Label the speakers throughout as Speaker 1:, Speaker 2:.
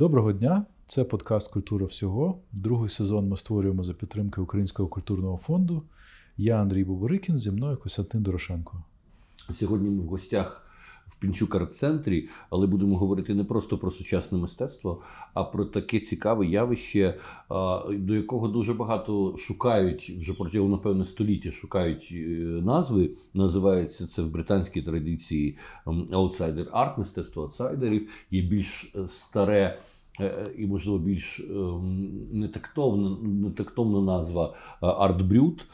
Speaker 1: Доброго дня! Це подкаст Культура всього. Другий сезон ми створюємо за підтримки Українського культурного фонду. Я Андрій Боборикін, зі мною Костянтин Дорошенко.
Speaker 2: Сьогодні ми в гостях в Пінчук арт-центрі, але будемо говорити не просто про сучасне мистецтво, а про таке цікаве явище, до якого дуже багато шукають вже протягом, напевно, століття шукають е, назви. Називається це в британській традиції аутсайдер арт, мистецтво аутсайдерів. Є більш е, старе. Е, і, можливо, більш ем, нетактовна нетактовна назва артбрюд.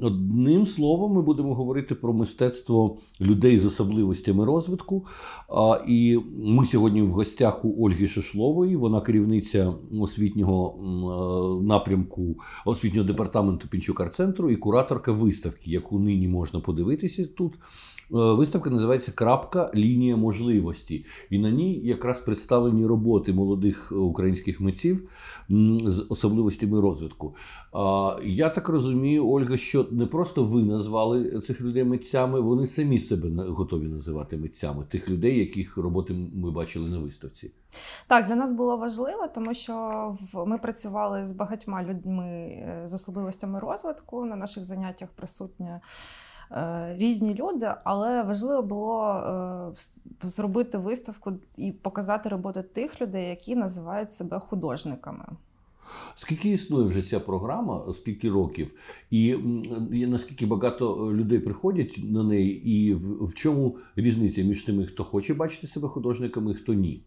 Speaker 2: Одним словом, ми будемо говорити про мистецтво людей з особливостями розвитку. І ми сьогодні в гостях у Ольги Шишлової. Вона керівниця освітнього е, напрямку освітнього департаменту Пінчукар-центру і кураторка виставки, яку нині можна подивитися тут. Е, виставка називається Крапка лінія можливості, і на ній якраз представлені роботи молодих українських митців з особливостями розвитку. Я так розумію, Ольга, що не просто ви назвали цих людей митцями, вони самі себе готові називати митцями тих людей, яких роботи ми бачили на виставці.
Speaker 3: Так, для нас було важливо, тому що ми працювали з багатьма людьми е, з особливостями розвитку на наших заняттях присутня. Е, різні люди, але важливо було е, зробити виставку і показати роботи тих людей, які називають себе художниками.
Speaker 2: Скільки існує вже ця програма, скільки років, і наскільки багато людей приходять на неї, і в, в чому різниця між тими, хто хоче бачити себе художниками, і хто ні?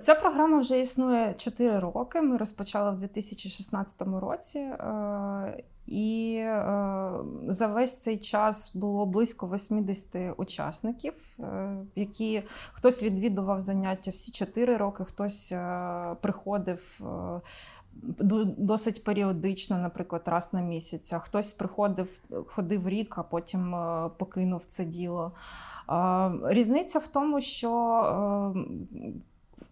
Speaker 3: Ця програма вже існує 4 роки. Ми розпочали в 2016 році. Е, і е, за весь цей час було близько 80 учасників, е, які хтось відвідував заняття всі 4 роки, хтось е, приходив. Досить періодично, наприклад, раз на місяць. Хтось приходив, ходив рік, а потім покинув це діло. Різниця в тому, що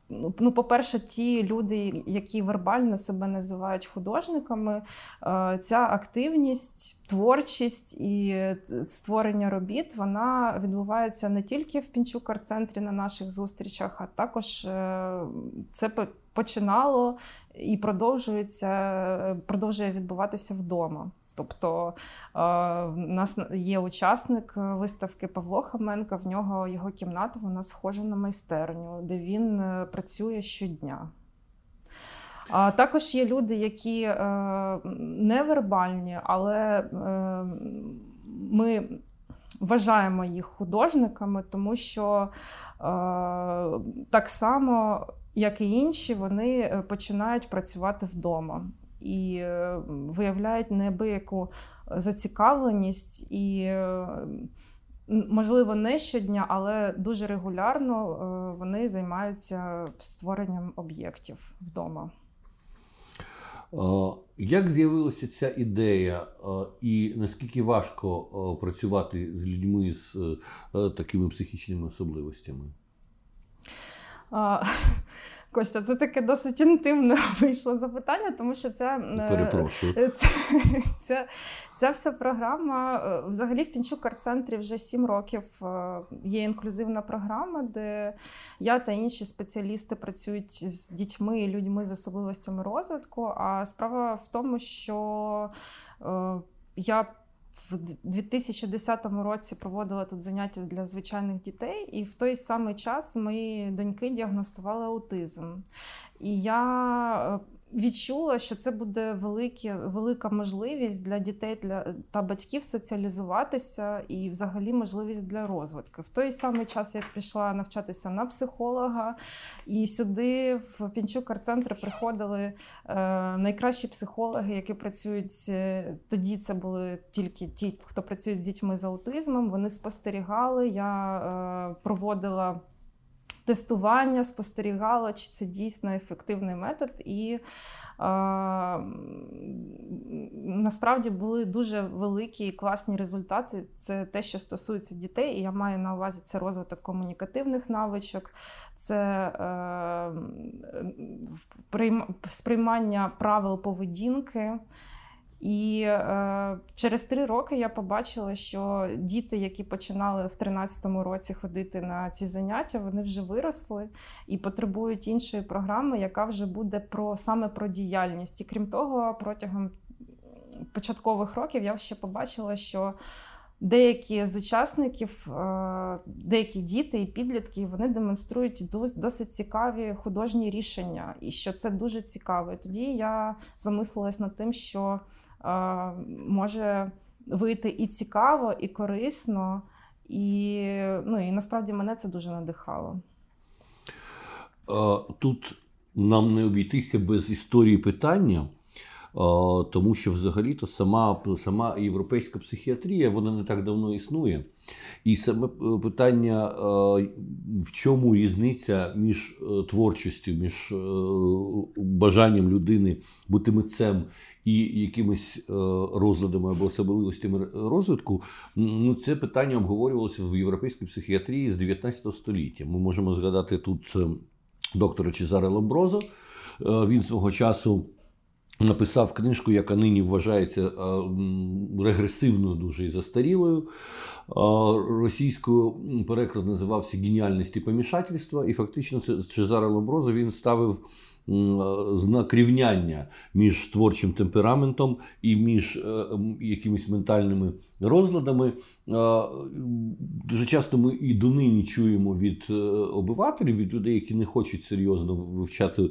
Speaker 3: Ну, ну, по-перше, ті люди, які вербально себе називають художниками, е, ця активність, творчість і створення робіт вона відбувається не тільки в Пінчук арт-центрі на наших зустрічах, а також е, це починало і продовжується, продовжує відбуватися вдома. Тобто у нас є учасник е, виставки Павло Хаменка. В нього його кімната вона схожа на майстерню, де він е, працює щодня. А також є люди, які е, невербальні, але ми вважаємо їх художниками, тому що так само, як і інші, вони починають працювати вдома і е, виявляють неабияку зацікавленість і. Е, можливо, не щодня, але дуже регулярно е, вони займаються створенням об'єктів вдома.
Speaker 2: Як з'явилася ця ідея, і наскільки важко працювати з людьми з такими психічними особливостями?
Speaker 3: Костя, це таке досить інтимне вийшло запитання, тому що це
Speaker 2: е, Перепрошую.
Speaker 3: Це, це, ця вся програма е, взагалі в Пінчук арт-центрі вже сім років е, є інклюзивна програма, де я та інші спеціалісти працюють з дітьми і людьми з особливостями розвитку. А справа в тому, що я в 2010 році проводила тут заняття для звичайних дітей, і в той самий час мої доньки діагностували аутизм. І я е, відчула, що це буде великі, велика можливість для дітей для, та батьків соціалізуватися і, взагалі, можливість для розвитку. В той самий час я пішла навчатися на психолога, і сюди, в Пінчук арт-центр, приходили е, найкращі психологи, які працюють тоді. Це були тільки ті, хто працюють з дітьми з аутизмом. Вони спостерігали. Я е, проводила тестування, спостерігала, чи це дійсно ефективний метод. І а, насправді були дуже великі і класні результати. Це те, що стосується дітей, і я маю на увазі це розвиток комунікативних навичок, це е, сприймання правил поведінки. І е, через три роки я побачила, що діти, які починали в 13-му році ходити на ці заняття, вони вже виросли і потребують іншої програми, яка вже буде про саме про діяльність. І крім того, протягом початкових років я ще побачила, що деякі з учасників, е, деякі діти і підлітки, вони демонструють досить цікаві художні рішення, і що це дуже цікаво. І Тоді я замислилась над тим, що може вийти і цікаво, і корисно, і ну і насправді мене це дуже надихало.
Speaker 2: Тут нам не обійтися без історії питання. Тому що взагалі-то сама сама європейська психіатрія вона не так давно існує. І саме е, питання, в чому різниця між е, творчістю, між е, бажанням людини бути митцем і якимись розладами або особливостями розвитку, ну це питання обговорювалося в європейській психіатрії з 19 століття. Ми можемо згадати тут доктора Чезаре Ламброзо. Він свого часу. Написав книжку, яка нині вважається е, регресивною, дуже і застарілою. Е, російською переклад називався Геніальність і помішательство. І фактично це Чезаре Лоброзо він ставив знак рівняння між творчим темпераментом і між е, якимись ментальними розладами. Дуже часто ми і донині чуємо від обивателів, від людей, які не хочуть серйозно вивчати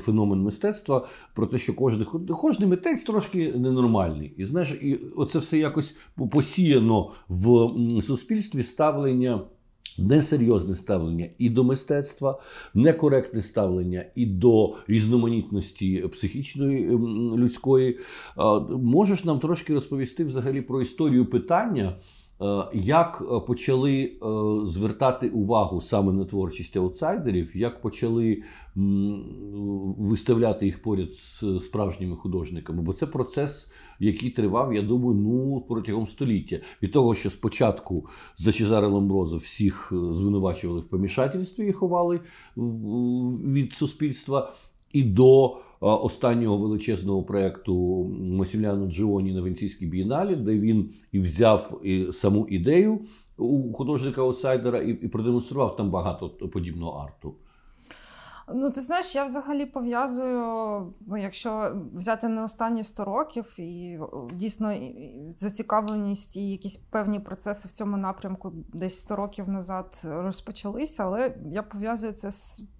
Speaker 2: феномен мистецтва, про те, що кожен кожен митець трошки ненормальний. І знаєш, і оце все якось посіяно в суспільстві ставлення. Несерйозне ставлення і до мистецтва, некоректне ставлення і до різноманітності психічної людської. Можеш нам трошки розповісти взагалі про історію питання, як е, почали е, звертати увагу саме на творчість аутсайдерів, як почали виставляти їх поряд з справжніми художниками? Бо це процес, який тривав, я думаю, ну протягом століття. Від того, що спочатку за Чезаре Ламброзо всіх звинувачували в помішательстві і ховали від суспільства, і до останнього величезного проєкту Масімляно Джіоні на Венеційській бієналі, де він і взяв і саму ідею у художника аутсайдера і, і продемонстрував там багато подібного арту.
Speaker 3: Ну, ти знаєш, я взагалі пов'язую, ну, якщо взяти не останні 100 років, і дійсно зацікавленість і якісь певні процеси в цьому напрямку десь 100 років назад розпочалися, але я пов'язую це з Е,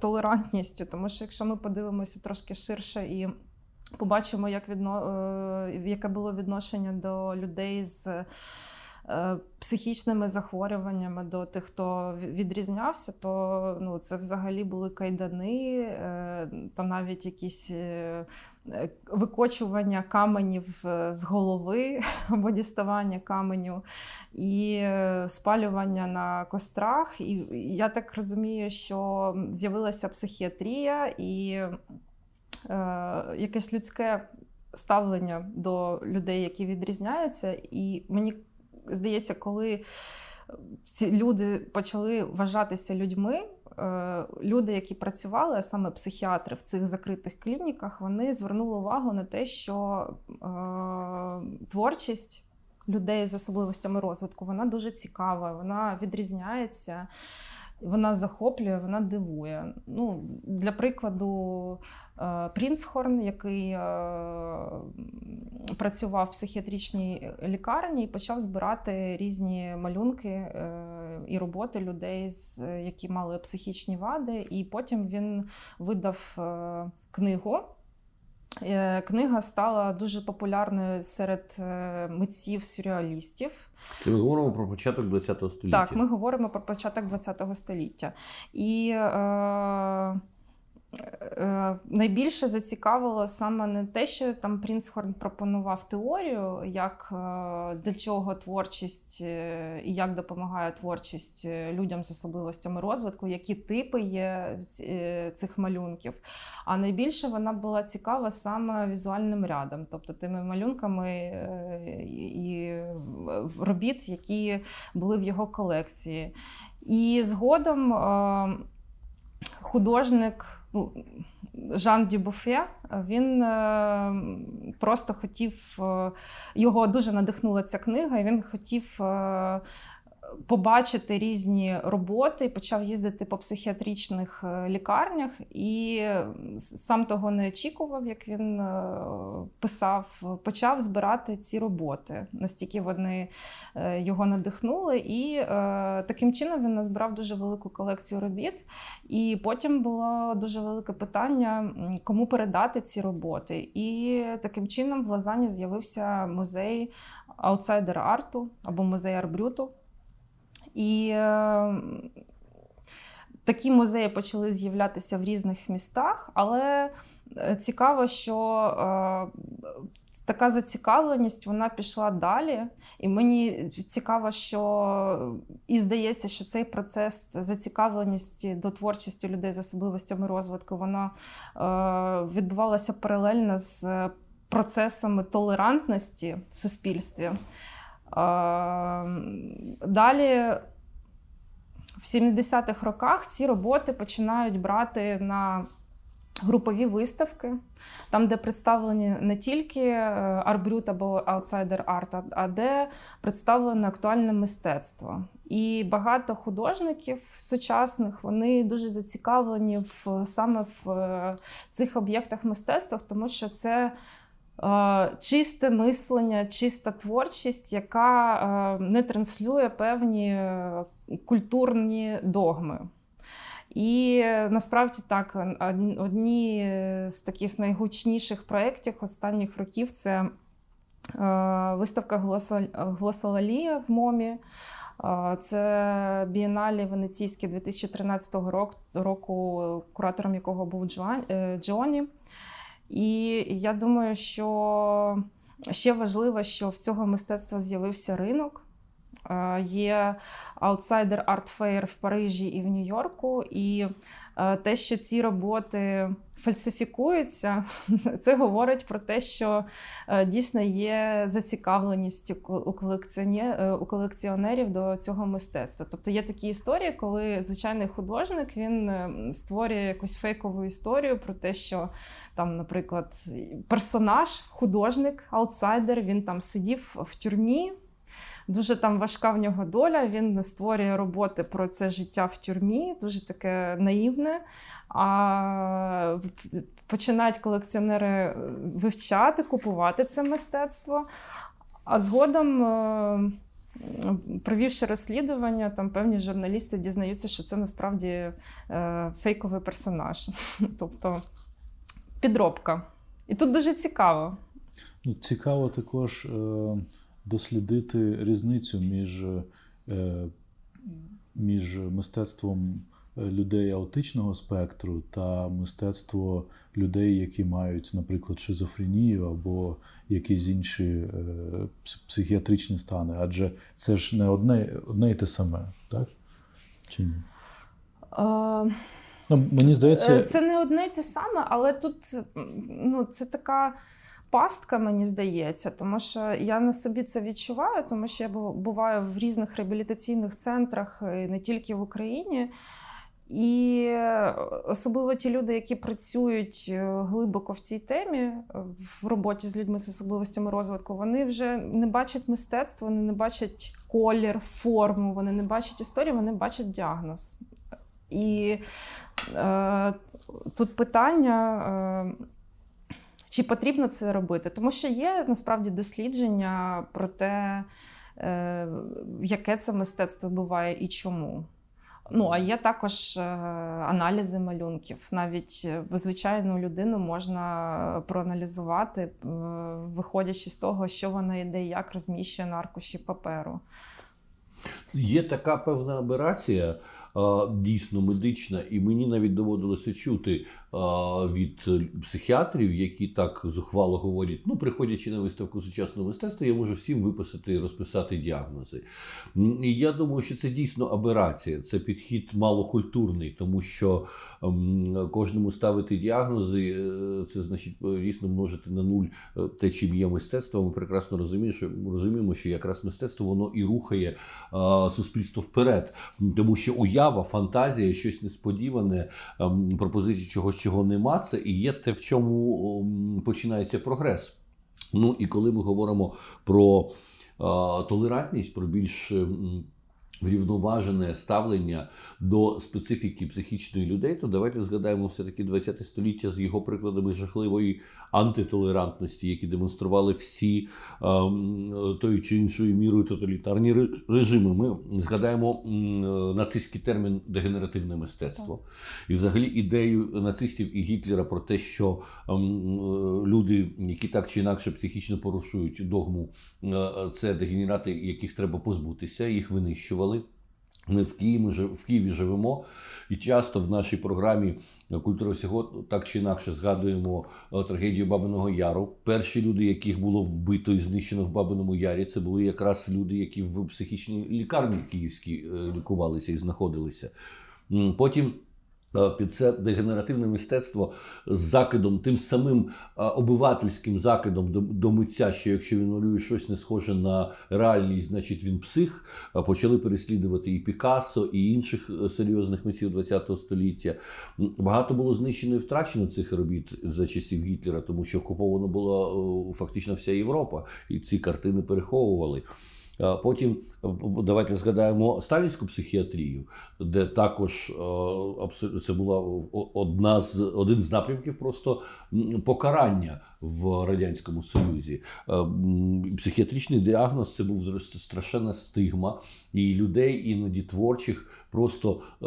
Speaker 3: толерантністю, тому що якщо ми подивимося трошки ширше і побачимо, як відно... Е, яке було відношення до людей з. Е, психічними захворюваннями до тих, хто відрізнявся, то ну, це взагалі були кайдани, та навіть якісь Е, викочування каменів е, з голови або діставання каменю і е, спалювання на кострах. І я так розумію, що з'явилася психіатрія і е, якесь людське ставлення до людей, які відрізняються. І мені здається, коли ці люди почали вважатися людьми. Е, люди, які працювали, а саме психіатри в цих закритих клініках, вони звернули увагу на те, що е, творчість людей з особливостями розвитку вона дуже цікава, вона відрізняється. Вона захоплює, вона дивує. Ну, Для прикладу, е, Прінсхорн, який працював в психіатричній лікарні, і почав збирати різні малюнки і роботи людей, які мали психічні вади. І потім він видав книгу. Книга стала дуже популярною серед митців сюрреалістів.
Speaker 2: Це ми говоримо про початок ХХ століття.
Speaker 3: Так, ми говоримо про початок ХХ століття. І е, Е, найбільше зацікавило саме не те, що там Прінсхорн пропонував теорію, як е, для чого творчість е, і як допомагає творчість людям з особливостями розвитку, які типи є цих малюнків. А найбільше вона була цікава саме візуальним рядом, тобто тими малюнками і робіт, які були в його колекції. І згодом художник ну, Жан Дюбуфе, він е, просто хотів, е, його дуже надихнула ця книга, і він хотів е, побачити різні роботи, почав їздити по психіатричних е, лікарнях і сам того не очікував, як він е, писав, почав збирати ці роботи. Настільки вони е, його надихнули, і таким чином він назбирав дуже велику колекцію робіт. І потім було дуже велике питання, кому передати ці роботи. І таким чином в Лазані з'явився музей аутсайдер арту або музей арбрюту. І е, такі музеї почали з'являтися в різних містах, але е, цікаво, що е, така зацікавленість вона пішла далі. І мені цікаво, що і здається, що цей процес зацікавленості до творчості людей з особливостями розвитку вона е, відбувалася паралельно з процесами толерантності в суспільстві. Далі в 70-х роках ці роботи починають брати на групові виставки, там, де представлені не тільки е, арбрют або аутсайдер арт, а де представлене актуальне мистецтво. І багато художників сучасних вони дуже зацікавлені в саме в е, цих об'єктах мистецтва, тому що це чисте мислення, чиста творчість, яка е, не транслює певні е, культурні догми. І насправді так, одні з таких найгучніших проєктів останніх років це е, виставка Глосолалія в МОМі. Це бієналі Венеційське 2013 року, куратором якого був Джоні. І я думаю, що ще важливо, що в цього мистецтва з'явився ринок. Е, є Art Fair в Парижі і в Нью-Йорку. І е, те, що ці роботи фальсифікуються, це говорить про те, що е, дійсно є зацікавленість у колекціонерів до цього мистецтва. Тобто є такі історії, коли звичайний художник він створює якусь фейкову історію про те, що там, наприклад, персонаж, художник, аутсайдер, він там сидів в тюрмі. Дуже там важка в нього доля. Він створює роботи про це життя в тюрмі, дуже таке наївне. А починають колекціонери вивчати, купувати це мистецтво. А згодом, е, провівши розслідування, там певні журналісти дізнаються, що це насправді е, фейковий персонаж. Тобто підробка. І тут дуже цікаво.
Speaker 1: Ну, Цікаво також е, дослідити різницю між е, між мистецтвом е, людей аутичного спектру та мистецтво людей, які мають, наприклад, шизофренію або якісь інші психіатричні стани. Адже це ж не одне одне і те саме, так? Чи ні? Ну, Мені здається,
Speaker 3: е, це не одне й те саме, але тут ну, це така пастка, мені здається, тому що я на собі це відчуваю, тому що я буваю в різних реабілітаційних центрах не тільки в Україні. І особливо ті люди, які працюють е, глибоко в цій темі, е, в роботі з людьми з особливостями розвитку, вони вже не бачать мистецтво, вони не бачать колір, форму, вони не бачать історію, вони бачать діагноз. І е, тут питання, е, чи потрібно це робити, тому що є насправді дослідження про те, е, яке це мистецтво буває і чому. Ну, а є також е, аналізи малюнків. Навіть е, звичайну людину можна проаналізувати, е, виходячи з того, що вона йде і як розміщує на аркуші паперу.
Speaker 2: Є така певна аберація дійсно медична, і мені навіть доводилося чути від психіатрів, які так зухвало говорять: ну, приходячи на виставку сучасного мистецтва, я можу всім виписати і розписати діагнози. І я думаю, що це дійсно аберація, це підхід малокультурний, тому що кожному ставити діагнози, е, це значить дійсно множити на нуль е, те, чим є мистецтво. Ми прекрасно розуміємо, що якраз мистецтво воно і рухає суспільство вперед, тому що уява уява, фантазія, щось несподіване, ем, пропозиції чогось, чого нема. Це і є те, в чому ем, починається прогрес. Ну і коли ми говоримо про толерантність, про більш врівноважене ставлення до специфіки психічної людей, то давайте згадаємо все-таки 20 століття з його прикладами жахливої антитолерантності, які демонстрували всі ем, тою чи іншою мірою тоталітарні режими. Ми згадаємо нацистський термін дегенеративне мистецтво і, взагалі, ідею нацистів і Гітлера про те, що ем, люди, які так чи інакше психічно порушують догму, е, це дегенерати, яких треба позбутися, їх винищували. Ми в Києві в Києві живемо, і часто в нашій програмі культура всього так чи інакше згадуємо е, трагедію Бабиного Яру. Перші люди, яких було вбито і знищено в Бабиному Ярі, це були якраз люди, які в психічній лікарні київській е, лікувалися і знаходилися. Потім під це дегенеративне мистецтво з закидом, тим самим е, обивательським закидом до, до митця, що якщо він малює щось не схоже на реальність, значить він псих. Е, почали переслідувати і Пікассо, і інших серйозних митців ХХ століття. Багато було знищено і втрачено цих робіт за часів Гітлера, тому що окупована була фактично вся Європа, і ці картини переховували. Потім давайте згадаємо сталінську психіатрію, де також це була одна з один з напрямків просто покарання в радянському союзі. Психіатричний діагноз це був страшенна стигма, і людей іноді творчих просто е,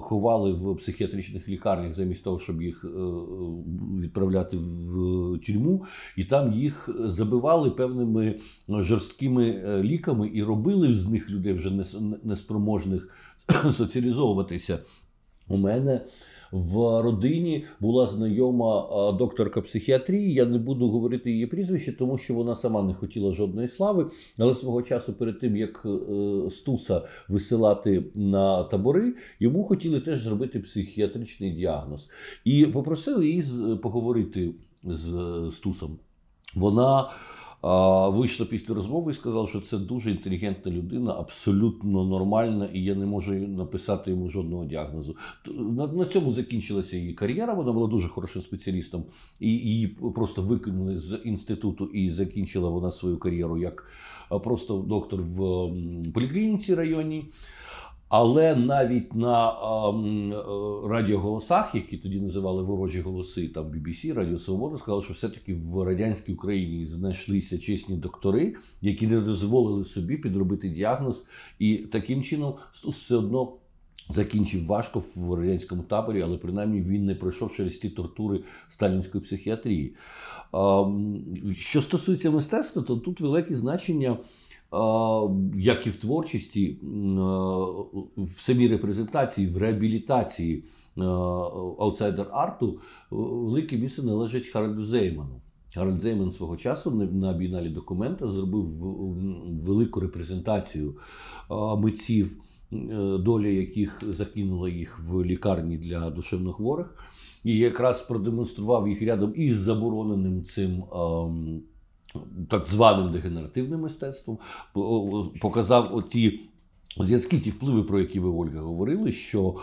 Speaker 2: ховали в психіатричних лікарнях замість того, щоб їх е, відправляти в тюрму, і там їх забивали певними жорсткими е, ліками і робили з них людей вже неспроможних соціалізовуватися. У мене в родині була знайома докторка психіатрії. Я не буду говорити її прізвище, тому що вона сама не хотіла жодної слави. Але свого часу, перед тим як е, Стуса висилати на табори, йому хотіли теж зробити психіатричний діагноз і попросили її поговорити з Стусом. Вона вийшла після розмови і сказала, що це дуже інтелігентна людина, абсолютно нормальна, і я не можу написати йому жодного діагнозу. На, на цьому закінчилася її кар'єра. Вона була дуже хорошим спеціалістом, і її просто викинули з інституту, і закінчила вона свою кар'єру як просто доктор в поліклініці районній. Але навіть на е, радіоголосах, які тоді називали ворожі голоси, там BBC, Радіо Свобода, сказали, що все-таки в радянській Україні знайшлися чесні доктори, які не дозволили собі підробити діагноз, і таким чином Стус все одно. Закінчив важко в радянському таборі, але принаймні він не пройшов через ті тортури сталінської психіатрії. Що стосується мистецтва, то тут велике значення як і в творчості, в самій репрезентації, в реабілітації аутсайдер арту, велике місце належить Харальду Зейману. Гарольд Зейман свого часу на біналі документа зробив велику репрезентацію митців, доля яких закинула їх в лікарні для душевнохворих, і якраз продемонстрував їх рядом із забороненим цим так званим дегенеративним мистецтвом, показав оті. Зв'язки ті впливи, про які ви Ольга говорили, що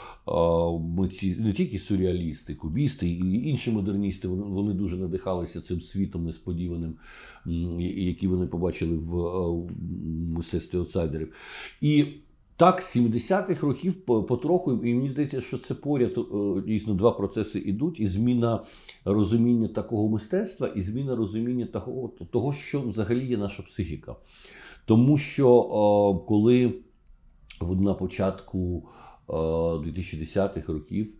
Speaker 2: ми ці не тільки сюрреалісти, кубісти і інші модерністи, вони дуже надихалися цим світом несподіваним, який вони побачили в мистецтві аутсайдерів. І так, з 70-х років потроху, і мені здається, що це поряд е, дійсно два процеси йдуть: і зміна розуміння такого мистецтва, і зміна розуміння того, того що взагалі є наша психіка. Тому що е, коли на початку 2010-х е, років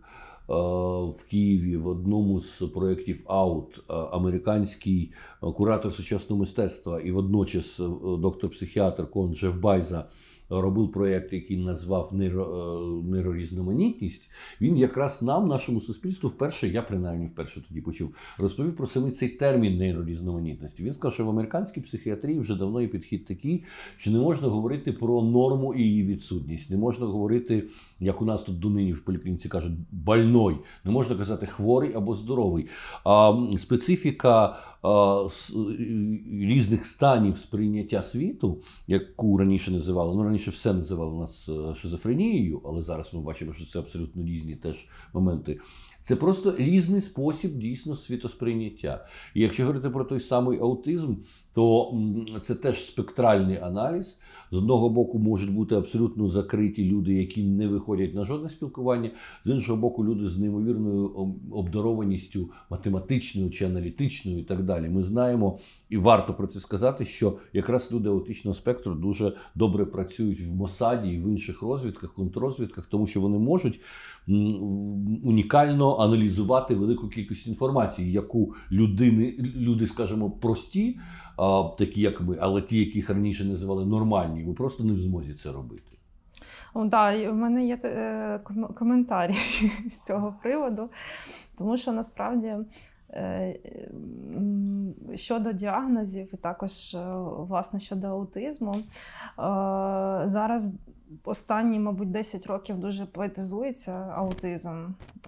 Speaker 2: в Києві в одному з проєктів Аут американський куратор сучасного мистецтва і водночас доктор-психіатр Кон Джеф Байза робив проєкт, який назвав нейро, е, нейрорізноманітність, він якраз нам, нашому суспільству, вперше, я принаймні вперше тоді почув, розповів про саме цей термін нейрорізноманітності. Він сказав, що в американській психіатрії вже давно є підхід такий, що не можна говорити про норму і її відсутність. Не можна говорити, як у нас тут донині в поліклініці кажуть, больной. Не можна казати хворий або здоровий. А специфіка а, с, різних станів сприйняття світу, яку раніше називали, ну раніше раніше все називали нас е, шизофренією, але зараз ми бачимо, що це абсолютно різні теж моменти. Це просто різний спосіб дійсно світосприйняття. І якщо говорити про той самий аутизм, то це теж спектральний аналіз. З одного боку можуть бути абсолютно закриті люди, які не виходять на жодне спілкування. З іншого боку, люди з неймовірною обдарованістю математичною чи аналітичною, і так далі. Ми знаємо, і варто про це сказати, що якраз люди аутичного спектру дуже добре працюють в Мосаді і в інших розвідках, контррозвідках, тому що вони можуть унікально аналізувати велику кількість інформації, яку людини, люди, скажімо, прості такі, як ми, але ті, яких раніше називали нормальні, ви просто не в змозі це робити.
Speaker 3: О, да, У мене є е, коментарі з цього приводу, тому що насправді е, щодо діагнозів, і також е, власне щодо аутизму, зараз останні, мабуть, 10 років дуже поетизується аутизм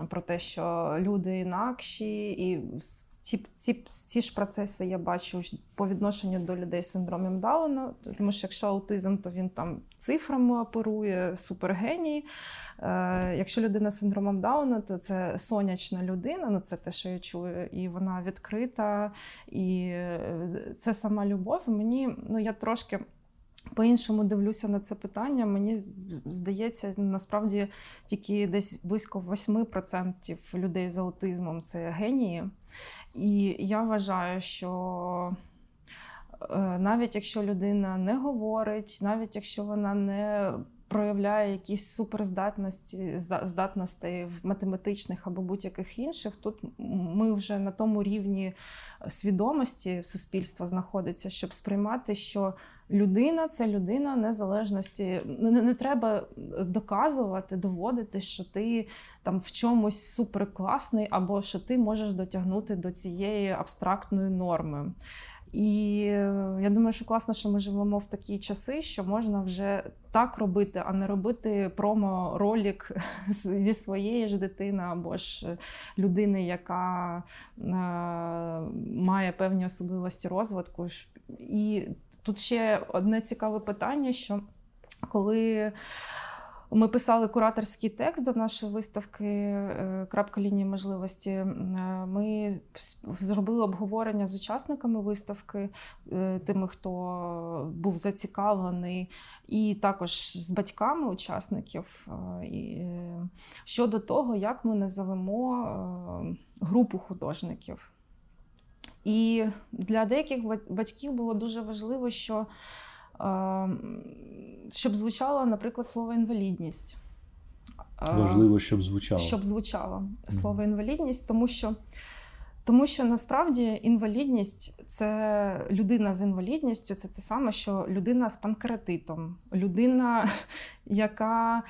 Speaker 3: про те, що люди інакші, і ці ці, ці ж процеси я бачу по відношенню до людей з синдромом Дауна. Тому що якщо аутизм, то він там цифрами оперує, супергеній. Е, Якщо людина з синдромом Дауна, то це сонячна людина, ну це те, що я чую, і вона відкрита, і е, це сама любов. Мені ну я трошки. По-іншому дивлюся на це питання. Мені здається, насправді тільки десь близько 8% людей з аутизмом це генії. І я вважаю, що е, навіть якщо людина не говорить, навіть якщо вона не проявляє якісь суперздатності здатностей в математичних або будь-яких інших, тут ми вже на тому рівні свідомості суспільства знаходиться, щоб сприймати, що людина це людина незалежності. Не, не треба доказувати, доводити, що ти там в чомусь суперкласний, або що ти можеш дотягнути до цієї абстрактної норми. І я думаю, що класно, що ми живемо в такі часи, що можна вже так робити, а не робити промо-ролік зі своєї ж дитини або ж людини, яка е, має певні особливості розвитку. І тут ще одне цікаве питання: що коли ми писали кураторський текст до нашої виставки е, крапка лінії можливості. Е, ми зробили обговорення з учасниками виставки, е, тими, хто був зацікавлений, і також з батьками учасників щодо того, як ми називемо групу художників. І для деяких батьків було дуже важливо, що щоб звучало, наприклад, слово інвалідність.
Speaker 1: Важливо, щоб звучало.
Speaker 3: Щоб звучало слово інвалідність, тому що тому що насправді інвалідність це людина з інвалідністю, це те саме, що людина з панкератитом, людина, яка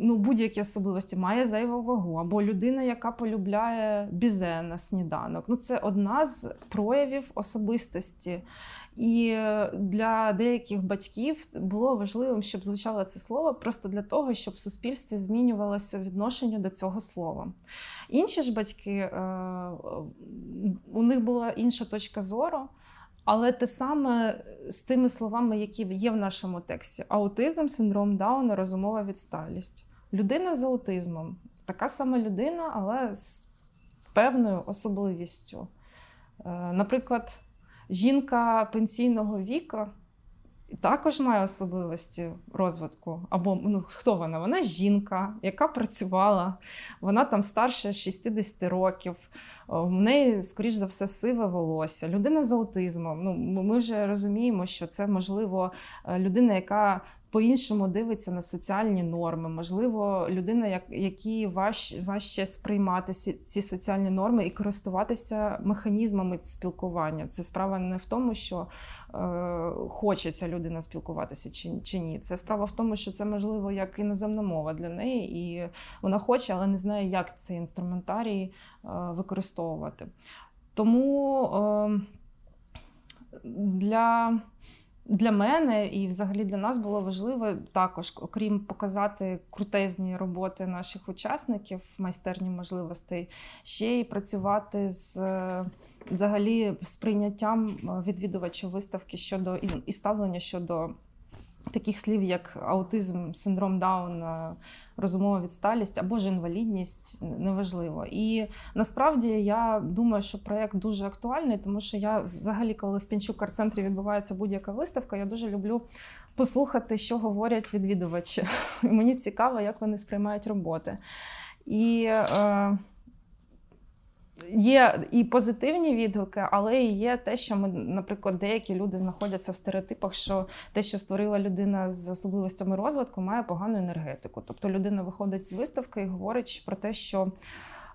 Speaker 3: ну, будь-які особливості має зайву вагу, або людина, яка полюбляє бізе на сніданок. Ну, Це одна з проявів особистості. І для деяких батьків було важливим, щоб звучало це слово просто для того, щоб в суспільстві змінювалося відношення до цього слова. Інші ж батьки, е, у них була інша точка зору. Але те саме з тими словами, які є в нашому тексті: аутизм, синдром Дауна, розумова відсталість. Людина з аутизмом така сама людина, але з певною особливістю. Е, наприклад, жінка пенсійного віку також має особливості розвитку. Або ну, хто вона? Вона жінка, яка працювала, вона там старше 60 років. У неї, скоріш за все, сиве волосся, людина з аутизмом. Ну, Ми вже розуміємо, що це можливо е, людина, яка по-іншому дивиться на соціальні норми. Можливо, людина, як якій важ, важче сприймати ці соціальні норми і користуватися механізмами спілкування. Це справа не в тому, що хоче ця людина спілкуватися чи, чи ні. Це справа в тому, що це можливо як іноземна мова для неї, і вона хоче, але не знає, як цей інструментарій е, використовувати. Тому е, для для мене і взагалі для нас було важливо також, окрім показати крутезні роботи наших учасників, майстерні можливостей, ще й працювати з взагалі сприйняттям відвідувачів виставки щодо і ставлення щодо таких слів, як аутизм, синдром Дауна, розумова відсталість або ж інвалідність, неважливо. І насправді я думаю, що проєкт дуже актуальний, тому що я взагалі, коли в Пінчук арт-центрі відбувається будь-яка виставка, я дуже люблю послухати, що говорять відвідувачі. Мені цікаво, як вони сприймають роботи. І е, Є і позитивні відгуки, але і є те, що ми, наприклад, деякі люди знаходяться в стереотипах, що те, що створила людина з особливостями розвитку, має погану енергетику. Тобто людина виходить з виставки і говорить про те, що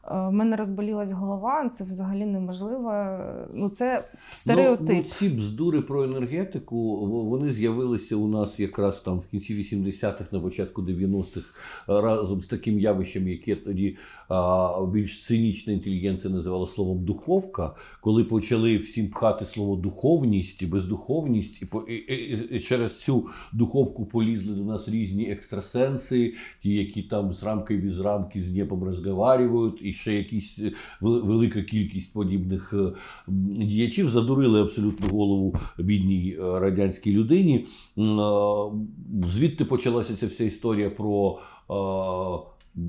Speaker 3: е, мене розболілась голова, це взагалі неможливо. Ну це стереотип. Ну, ну,
Speaker 2: ці бздури про енергетику вони з'явилися у нас якраз там в кінці 80-х, на початку 90-х, разом з таким явищем, яке тоді а, більш цинічна інтелігенція називала словом духовка, коли почали всім пхати слово духовність і бездуховність, і, і, і, і через цю духовку полізли до нас різні екстрасенси, ті, які там з рамки без рамки з небом розговарюють. і ще якісь е, велика кількість подібних е, діячів задурили абсолютно голову бідній е, радянській людині. Звідти почалася ця вся історія про.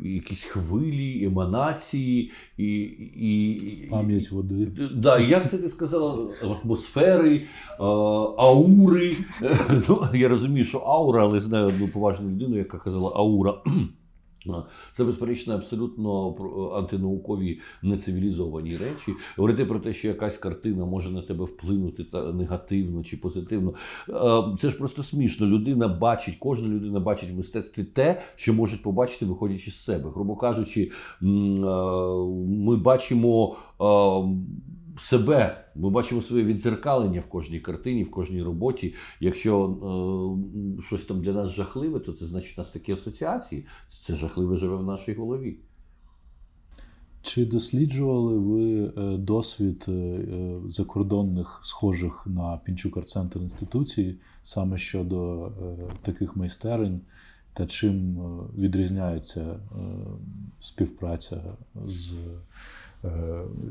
Speaker 2: Якісь хвилі, еманації і і
Speaker 1: пам'ять води.
Speaker 2: Да, Як це ти сказала? Атмосфери, аури. Ну, Я розумію, що аура, але знаю одну поважну людину, яка казала аура. Це безперечно абсолютно антинаукові нецивілізовані речі. Говорити про те, що якась картина може на тебе вплинути та негативно чи позитивно. Е, це ж просто смішно. Людина бачить, кожна людина бачить в мистецтві те, що може побачити, виходячи з себе. Грубо кажучи, е, ми бачимо. Себе. Ми бачимо своє відзеркалення в кожній картині, в кожній роботі. Якщо е, щось там для нас жахливе, то це значить у нас такі асоціації. Це жахливе живе в нашій голові.
Speaker 1: Чи досліджували ви е, досвід е, е, закордонних схожих на Пінчук Арт-центр інституцій саме щодо таких майстерень? Та чим відрізняється співпраця з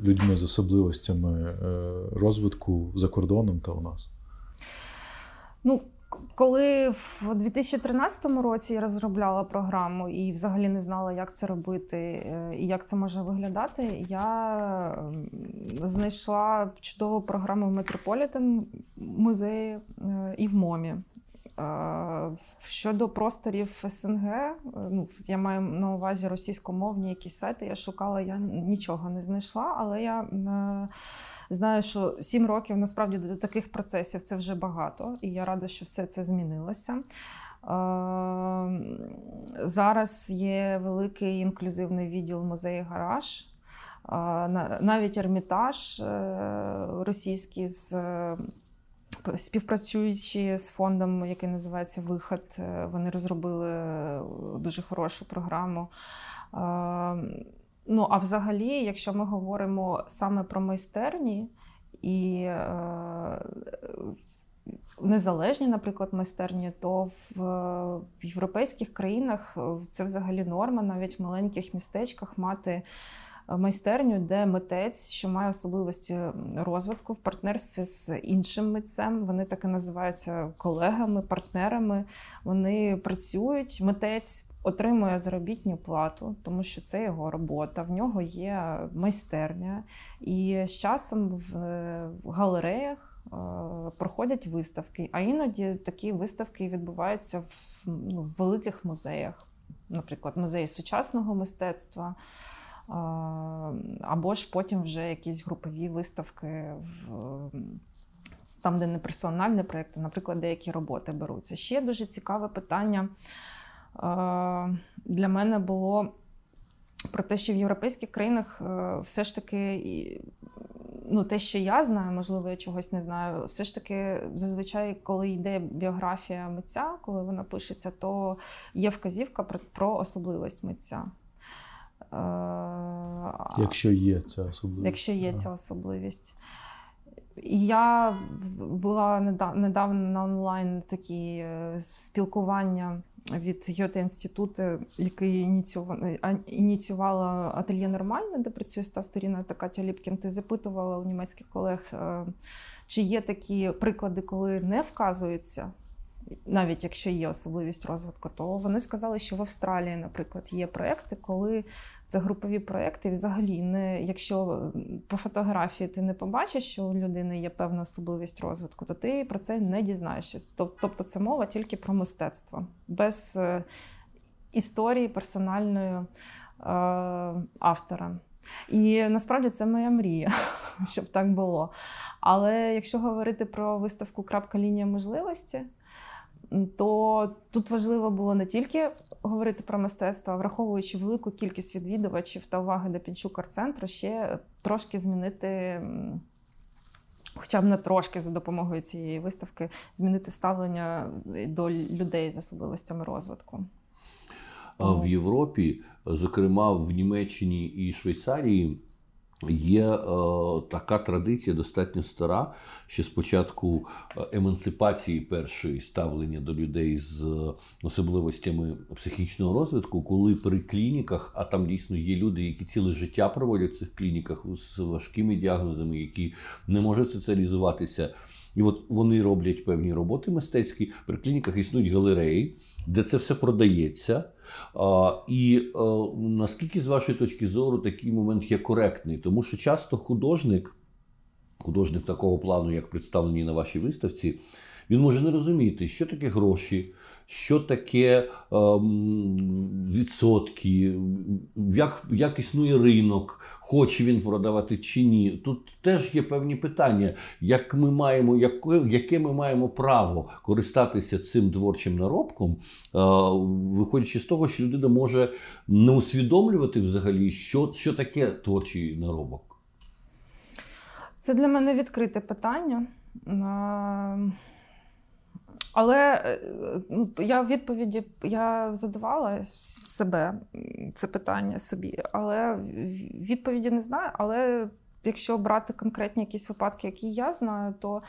Speaker 1: людьми з особливостями е, розвитку за кордоном та у нас?
Speaker 3: Ну, коли в 2013 році я розробляла програму і взагалі не знала, як це робити е, і як це може виглядати, я знайшла чудову програму в Метрополітен музеї і в МОМі. Щодо просторів СНГ, е, ну я маю на увазі російськомовні якісь сайти. Я шукала, я нічого не знайшла, але я е, знаю, що сім років насправді до таких процесів це вже багато, і я рада, що все це змінилося. Е, зараз є великий інклюзивний відділ музею гараж. Навіть ермітаж російський з Співпрацюючи з фондом, який називається Виход, е, вони розробили е, дуже хорошу програму. Ну, а взагалі, якщо ми говоримо саме про майстерні і е, незалежні, наприклад, майстерні, то в європейських країнах це взагалі норма, навіть в маленьких містечках мати майстерню, де митець, що має особливості розвитку в партнерстві з іншим митцем. Вони так і називаються колегами, партнерами. Вони працюють. Митець отримує заробітну плату, тому що це його робота. В нього є майстерня, і з часом в галереях е, проходять виставки. А іноді такі виставки відбуваються в, ну, в великих музеях, наприклад, музеї сучасного мистецтва. Або ж потім вже якісь групові виставки в. Там, де не персональні проєкти, наприклад, деякі роботи беруться. Ще дуже цікаве питання для мене було про те, що в європейських країнах е, все ж таки, ну, те, що я знаю, можливо, я чогось не знаю, все ж таки, зазвичай, коли йде біографія митця, коли вона пишеться, то є вказівка про, про особливість митця.
Speaker 1: Якщо є ця особливість.
Speaker 3: Якщо є ця особливість. Я була недавно на онлайн такі е, спілкування від Гьоте інституту, який ініціювала ательє нормальне, де працює ста сторіна та Катя Ліпкін. Ти запитувала у німецьких колег, е, чи є такі приклади, коли не вказується навіть якщо є особливість розвитку, то вони сказали, що в Австралії, наприклад, є проекти, коли це групові проекти. Взагалі, не якщо по фотографії ти не побачиш, що у людини є певна особливість розвитку, то ти про це не дізнаєшся. Тобто, це мова тільки про мистецтво, без е, історії персональної е, автора. І насправді це моя мрія, щоб так було. Але якщо говорити про виставку Крапка лінія можливості, то тут важливо було не тільки говорити про мистецтво, а враховуючи велику кількість відвідувачів та уваги до Пінчук арт-центру, ще трошки змінити. Хоча б не трошки за допомогою цієї виставки змінити ставлення до людей з особливостями розвитку.
Speaker 2: В Європі, зокрема в Німеччині і Швейцарії, Є е, така традиція достатньо стара, що спочатку е, емансипації першої ставлення до людей з особливостями психічного розвитку, коли при клініках, а там дійсно є люди, які ціле життя проводять в цих клініках з важкими діагнозами, які не можуть соціалізуватися. І от вони роблять певні роботи мистецькі. При клініках існують галереї, де це все продається. І наскільки, з вашої точки зору, такий момент є коректний, тому що часто художник, художник такого плану, як представлені на вашій виставці, він може не розуміти, що таке гроші, що таке ем, відсотки, як як існує ринок, хоче він продавати чи ні. Тут теж є певні питання, як ми маємо, яке, яке ми маємо право користатися цим творчим наробком, е, виходячи з того, що людина може не усвідомлювати взагалі, що, що таке творчий наробок.
Speaker 3: Це для мене відкрите питання. Але е, ну, я в відповіді я задавала себе це питання собі, але відповіді не знаю. Але якщо брати конкретні якісь випадки, які я знаю, то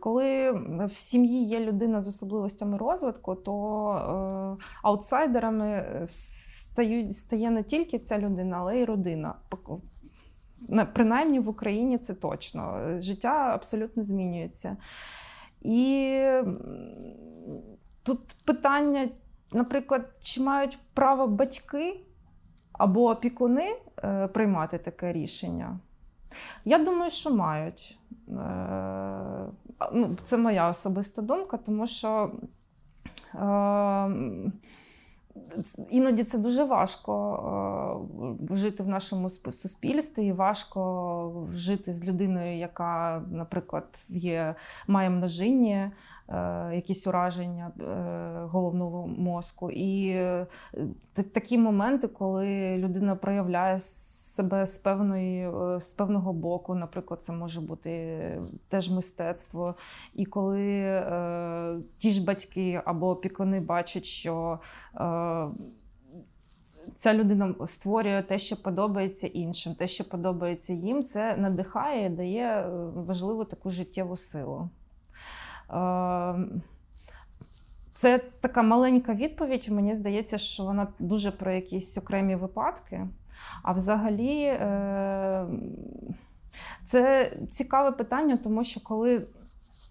Speaker 3: коли в сім'ї є людина з особливостями розвитку, то е, аутсайдерами стають стає не тільки ця людина, але й родина. Принаймні в Україні це точно. Життя абсолютно змінюється. І тут питання, наприклад, чи мають право батьки або опікуни е, приймати таке рішення? Я думаю, що мають. Е, ну, Це моя особиста думка, тому що. Іноді це дуже важко е, жити в нашому суспільстві, і важко жити з людиною, яка, наприклад, є, має множинні Е, якісь ураження е, головного мозку. І е, такі моменти, коли людина проявляє себе з певної, з певного боку, наприклад, це може бути теж мистецтво. І коли е, ті ж батьки або опікуни бачать, що е, Ця людина створює те, що подобається іншим, те, що подобається їм, це надихає дає важливу таку життєву силу. Ем, це така маленька відповідь. Мені здається, що вона дуже про якісь окремі випадки. А взагалі, ем, це цікаве питання, тому що коли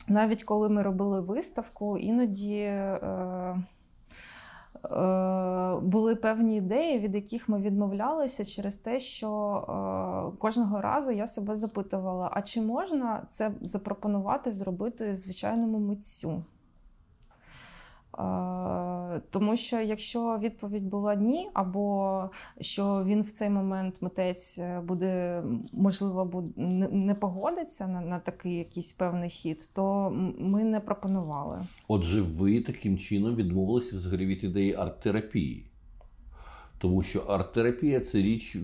Speaker 3: навіть коли ми робили виставку, іноді. Е, були певні ідеї, від яких ми відмовлялися через те, що е, кожного разу я себе запитувала: а чи можна це запропонувати зробити звичайному митцю? Тому що якщо відповідь була ні, або що він в цей момент митець е, буде, можливо, не погодиться на, на такий якийсь певний хід, то ми не пропонували.
Speaker 2: Отже, ви таким чином відмовилися взагалі від ідеї арт-терапії. Тому що арт-терапія це річ,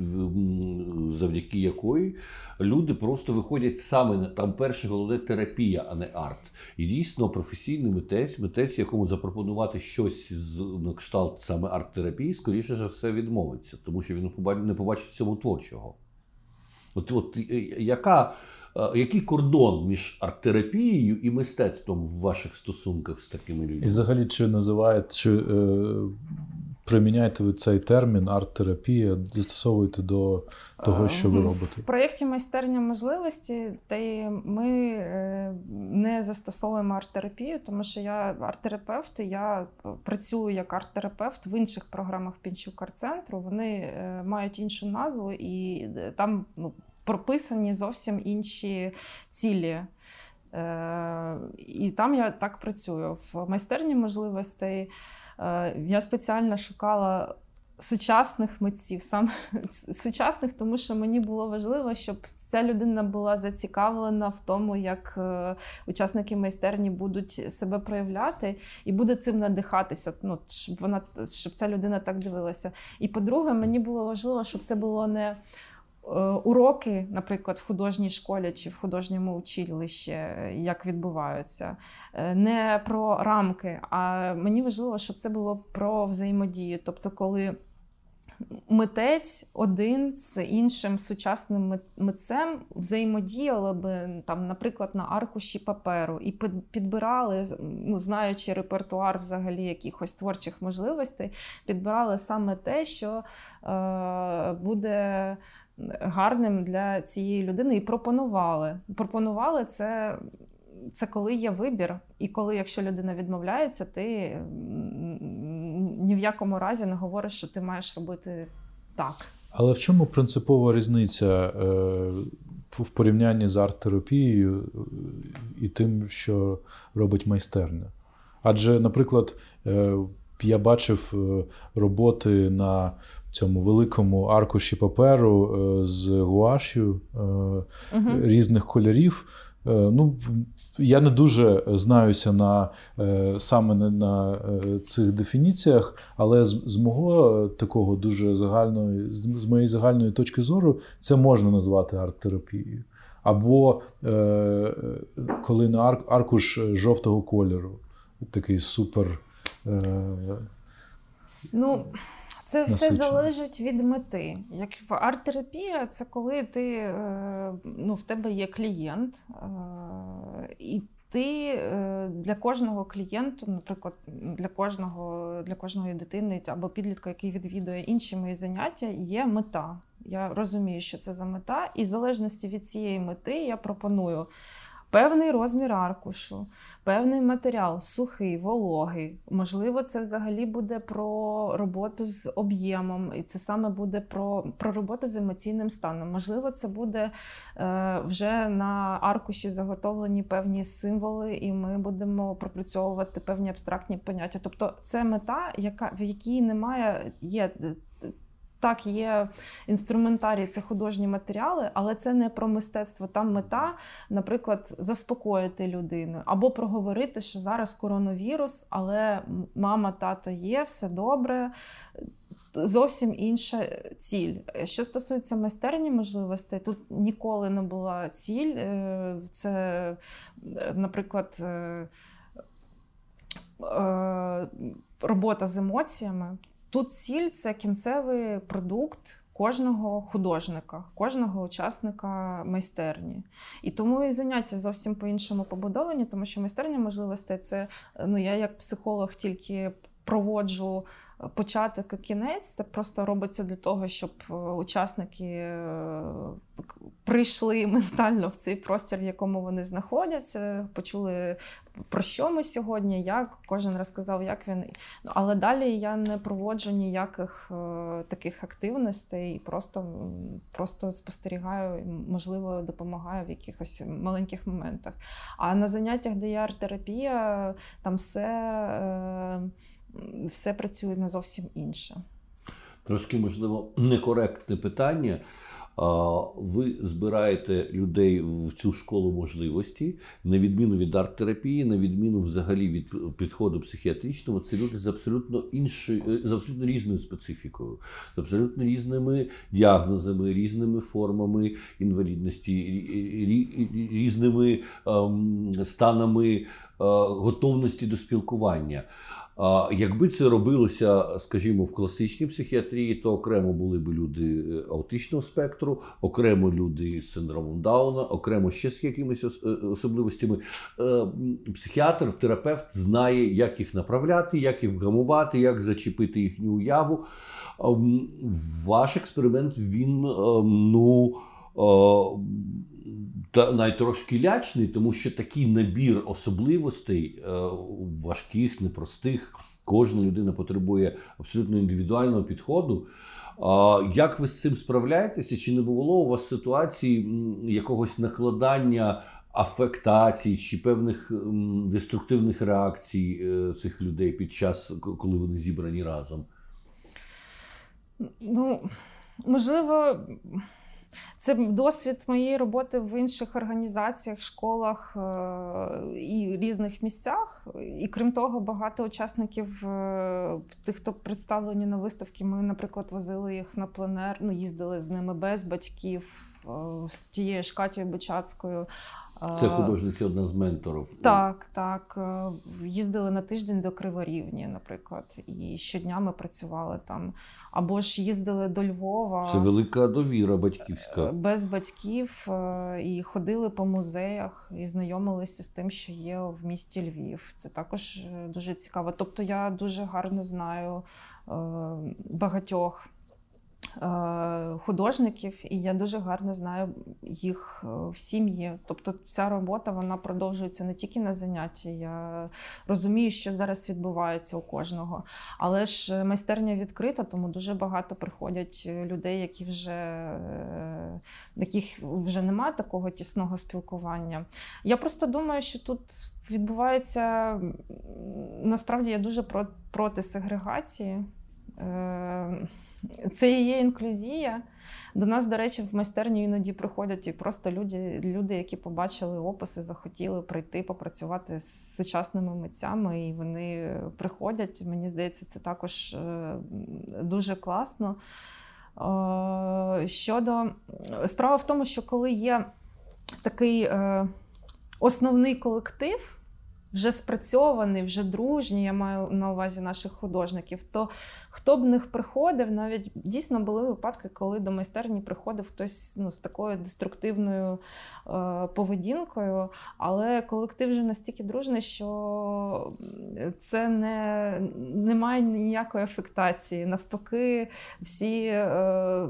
Speaker 2: завдяки якої люди просто виходять саме на там перше головне терапія, а не арт. І дійсно професійний митець, митець, якому запропонувати щось з на кшталт саме арт-терапії, скоріше за все відмовиться, тому що він не побачить цьому творчого. От, от яка. Е, який кордон між арт-терапією і мистецтвом в ваших стосунках з такими людьми?
Speaker 1: І взагалі, чи називають, чи е, приміняєте ви цей термін арт-терапія, застосовуєте до того, що ви робите?
Speaker 3: В проєкті майстерня можливості та й ми не застосовуємо арт-терапію, тому що я арт-терапевт, я працюю як арт-терапевт в інших програмах Пінчук арт-центру. Вони мають іншу назву і там ну, прописані зовсім інші цілі. Е, і там я так працюю. В майстерні можливостей е, я спеціально шукала. Сучасних митців, саме сучасних, тому що мені було важливо, щоб ця людина була зацікавлена в тому, як е, учасники майстерні будуть себе проявляти, і буде цим надихатися. Ну щоб вона щоб ця людина так дивилася. І по-друге, мені було важливо, щоб це було не Е, уроки, наприклад, в художній школі чи в художньому училищі, як відбуваються, е, не про рамки, а мені важливо, щоб це було про взаємодію. Тобто, коли митець один з іншим сучасним митцем взаємодіяли би там, наприклад, на аркуші паперу і підбирали, ну знаючи репертуар взагалі якихось творчих можливостей, підбирали саме те, що е, буде гарним для цієї людини і пропонували. Пропонували це. Це коли є вибір, і коли, якщо людина відмовляється, ти ні в якому разі не говориш, що ти маєш робити так.
Speaker 1: Але в чому принципова різниця е, в порівнянні з арт-терапією е, і тим, що робить майстерня? Адже, наприклад, е, я бачив роботи на цьому великому аркуші паперу е, з гуашю угу. різних кольорів. Е, ну, Я не дуже знаюся на саме на цих дефініціях, але з, з мого такого дуже загальної, з моєї загальної точки зору, це можна назвати арт-терапією. Або е, коли на арк, аркуш жовтого кольору, такий супер. Е,
Speaker 3: Ну, це все залежить від мети. Як в арт-терапія, це коли ти е, ну, в тебе є клієнт, е, і ти е, для кожного клієнту, наприклад, для кожного для кожної дитини або підлітка, який відвідує інші мої заняття, є мета. Я розумію, що це за мета, і в залежності від цієї мети я пропоную певний розмір аркушу певний матеріал, сухий, вологий. Можливо, це взагалі буде про роботу з об'ємом, і це саме буде про про роботу з емоційним станом. Можливо, це буде е, вже на аркуші заготовлені певні символи, і ми будемо пропрацьовувати певні абстрактні поняття. Тобто, це мета, яка в якій немає є так, є інструментарій, це художні матеріали, але це не про мистецтво. Там мета, наприклад, заспокоїти людину або проговорити, що зараз коронавірус, але мама, тато є, все добре. Зовсім інша ціль. Що стосується майстерні можливостей, тут ніколи не була ціль. Е, це, наприклад, е, е, робота з емоціями. Тут ціль це кінцевий продукт кожного художника, кожного учасника майстерні. І тому і заняття зовсім по-іншому побудовані, тому що майстерня можливостей це ну я як психолог тільки проводжу початок і кінець. Це просто робиться для того, щоб е, учасники е, прийшли ментально в цей простір, в якому вони знаходяться, почули про що ми сьогодні, як кожен розказав, як він. Але далі я не проводжу ніяких е, таких активностей, просто просто спостерігаю, можливо, допомагаю в якихось маленьких моментах. А на заняттях, арт-терапія, там все все працює на зовсім інше.
Speaker 2: Трошки, можливо, некоректне питання. Ви збираєте людей в цю школу можливості, на відміну від арт-терапії, на відміну взагалі від підходу психіатричного, це люди з абсолютно іншою, з абсолютно різною специфікою, з абсолютно різними діагнозами, різними формами інвалідності, різними ем, станами готовності до спілкування. Якби це робилося, скажімо, в класичній психіатрії, то окремо були б люди е, аутичного спектру, окремо люди з синдромом Дауна, окремо ще з якимись е, особливостями. Е, психіатр, терапевт знає, як їх направляти, як їх вгамувати, як зачепити їхню уяву. Ваш експеримент він ну та навіть трошки лячний, тому що такий набір особливостей е, важких, непростих, кожна людина потребує абсолютно індивідуального підходу. Як ви з цим справляєтеся? Чи не було у вас ситуації якогось накладання афектацій чи певних деструктивних реакцій е, цих людей під час, коли вони зібрані разом?
Speaker 3: Ну, можливо. Це досвід моєї роботи в інших організаціях, школах е, і різних місцях. І крім того, багато учасників е, тих, хто представлені на виставки, ми, наприклад, возили їх на пленер, ну їздили з ними без батьків е, з тією ж Бочацькою.
Speaker 2: Це художниця одна з менторів.
Speaker 3: Так, так. Їздили на тиждень до Криворівні, наприклад, і щодня ми працювали там або ж їздили до Львова.
Speaker 2: Це велика довіра батьківська. Е,
Speaker 3: без батьків е, і ходили по музеях і знайомилися з тим, що є в місті Львів. Це також е, дуже цікаво. Тобто я дуже гарно знаю багатьох Е, художників, і я дуже гарно знаю їх е, в сім'ї. Тобто, вся робота вона продовжується не тільки на занятті. Я розумію, що зараз відбувається у кожного. Але ж майстерня відкрита, тому дуже багато приходять людей, які вже яких вже немає такого тісного спілкування. Я просто думаю, що тут. Відбувається насправді я дуже проти сегрегації. Це і є інклюзія. До нас, до речі, в майстерню іноді приходять і просто люди, люди, які побачили описи, захотіли прийти попрацювати з сучасними митцями, і вони приходять. Мені здається, це також е, дуже класно. Е, щодо справа в тому, що коли є такий е, основний колектив вже спрацьований, вже дружній, я маю на увазі наших художників, то хто б них приходив, навіть дійсно були випадки, коли до майстерні приходив хтось ну, з такою деструктивною е, поведінкою, але колектив вже настільки дружний, що це не, не має ніякої афектації. Навпаки, всі е,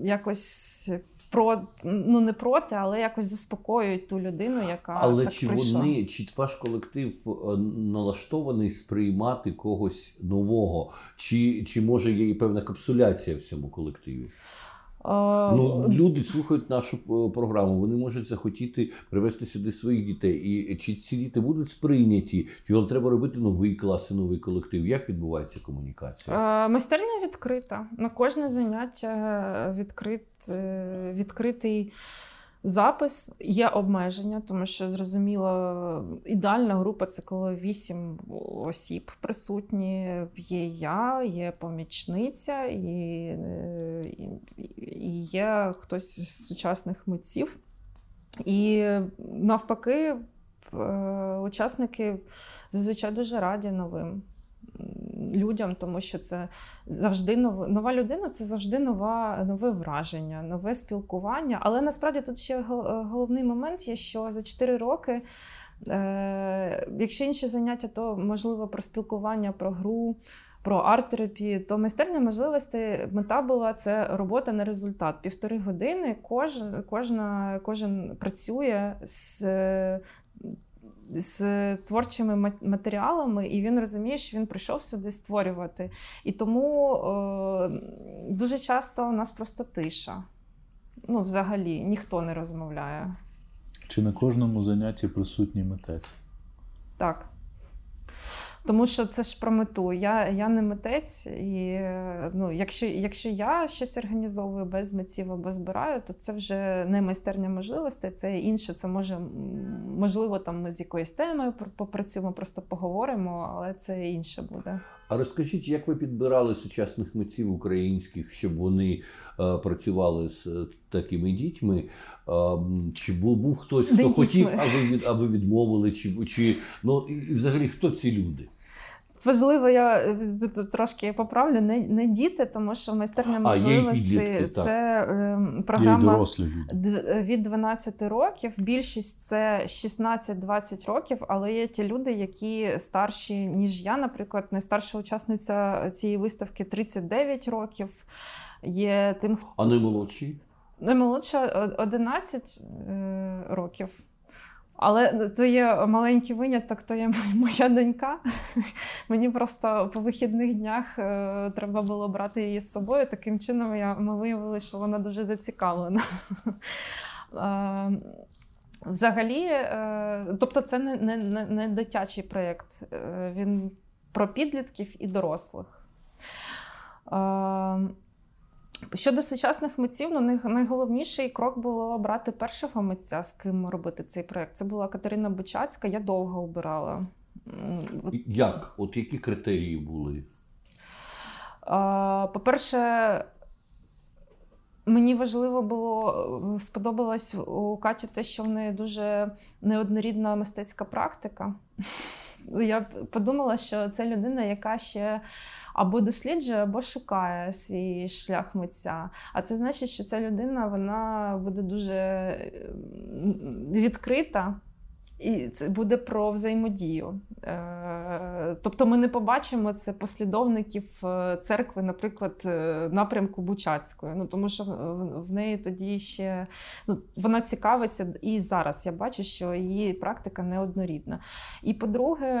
Speaker 3: якось про ну не проти, але якось заспокоюють ту людину, яка
Speaker 2: але
Speaker 3: так
Speaker 2: чи
Speaker 3: прийшла.
Speaker 2: вони чи ваш колектив е, налаштований сприймати когось нового, чи, чи може є і певна капсуляція в цьому колективі? Ну, Люди слухають нашу е, програму, вони можуть захотіти привезти сюди своїх дітей. І чи ці діти будуть сприйняті, чи вам треба робити новий клас і новий колектив? Як відбувається комунікація?
Speaker 3: Майстерня відкрита. На кожне заняття відкрит, е, відкритий. Запис є обмеження, тому що зрозуміло, ідеальна група це коли вісім осіб присутні. Є я, є помічниця і, і є хтось з сучасних митців. І навпаки, е, учасники зазвичай дуже раді новим людям, тому що це завжди нова, нова людина це завжди нова, нове враження, нове спілкування. Але насправді тут ще головний момент є, що за 4 роки. Е, Якщо інші заняття, то можливо про спілкування, про гру, про арт-терапію, то майстерня можливостей мета була це робота на результат. Півтори години кожен, кожна, кожен працює з з творчими матеріалами, і він розуміє, що він прийшов сюди створювати. І тому е, дуже часто у нас просто тиша. Ну, взагалі, ніхто не розмовляє.
Speaker 1: Чи на кожному занятті присутній митець?
Speaker 3: Так. Тому що це ж про мету. Я я не митець, і ну, якщо якщо я щось організовую без митців або збираю, то це вже не майстерня можливостей, це інше. Це може можливо там ми з якоюсь темою попрацюємо, просто поговоримо, але це інше буде.
Speaker 2: А розкажіть, як ви підбирали сучасних митців українських, щоб вони е, працювали з е, такими дітьми? Е, чи був, був хтось, хто
Speaker 3: Не
Speaker 2: хотів,
Speaker 3: дітьми.
Speaker 2: а ви, а ви відмовили? Чи, чи ну і взагалі хто ці люди?
Speaker 3: Важливо, я е, трошки поправлю, не, не діти, тому що майстерня можливості це е, програма від 12 років. Більшість це 16-20 років, але є ті люди, які старші, ніж я. Наприклад, найстарша учасниця цієї виставки 39 років. Є тим, хто
Speaker 2: А наймолодші?
Speaker 3: Наймолодша о- 11 е, років. Але то є маленький виняток, то є моя донька. Мені просто по вихідних днях е, треба було брати її з собою. Таким чином я, ми виявили, що вона дуже зацікавлена. Е, Взагалі, е, тобто, це не, не, не, дитячий проєкт. Він про підлітків і дорослих. Щодо сучасних митців, ну найголовніший крок було обрати першого митця, з ким робити цей проєкт. Це була Катерина Бучацька. Я довго обирала.
Speaker 2: Як? От які критерії були?
Speaker 3: По-перше, мені важливо було, е, сподобалось у Каті те, що в неї дуже неоднорідна мистецька практика. Я подумала, що це людина, яка ще або досліджує, або шукає свій шлях митця. А це значить, що ця людина вона буде дуже е, відкрита. І це буде про взаємодію. Е, Тобто ми не побачимо це послідовників е, церкви, наприклад, е, напрямку Бучацької. Ну тому що в- неї тоді ще ну, вона цікавиться, і зараз я бачу, що її практика неоднорідна. І по-друге,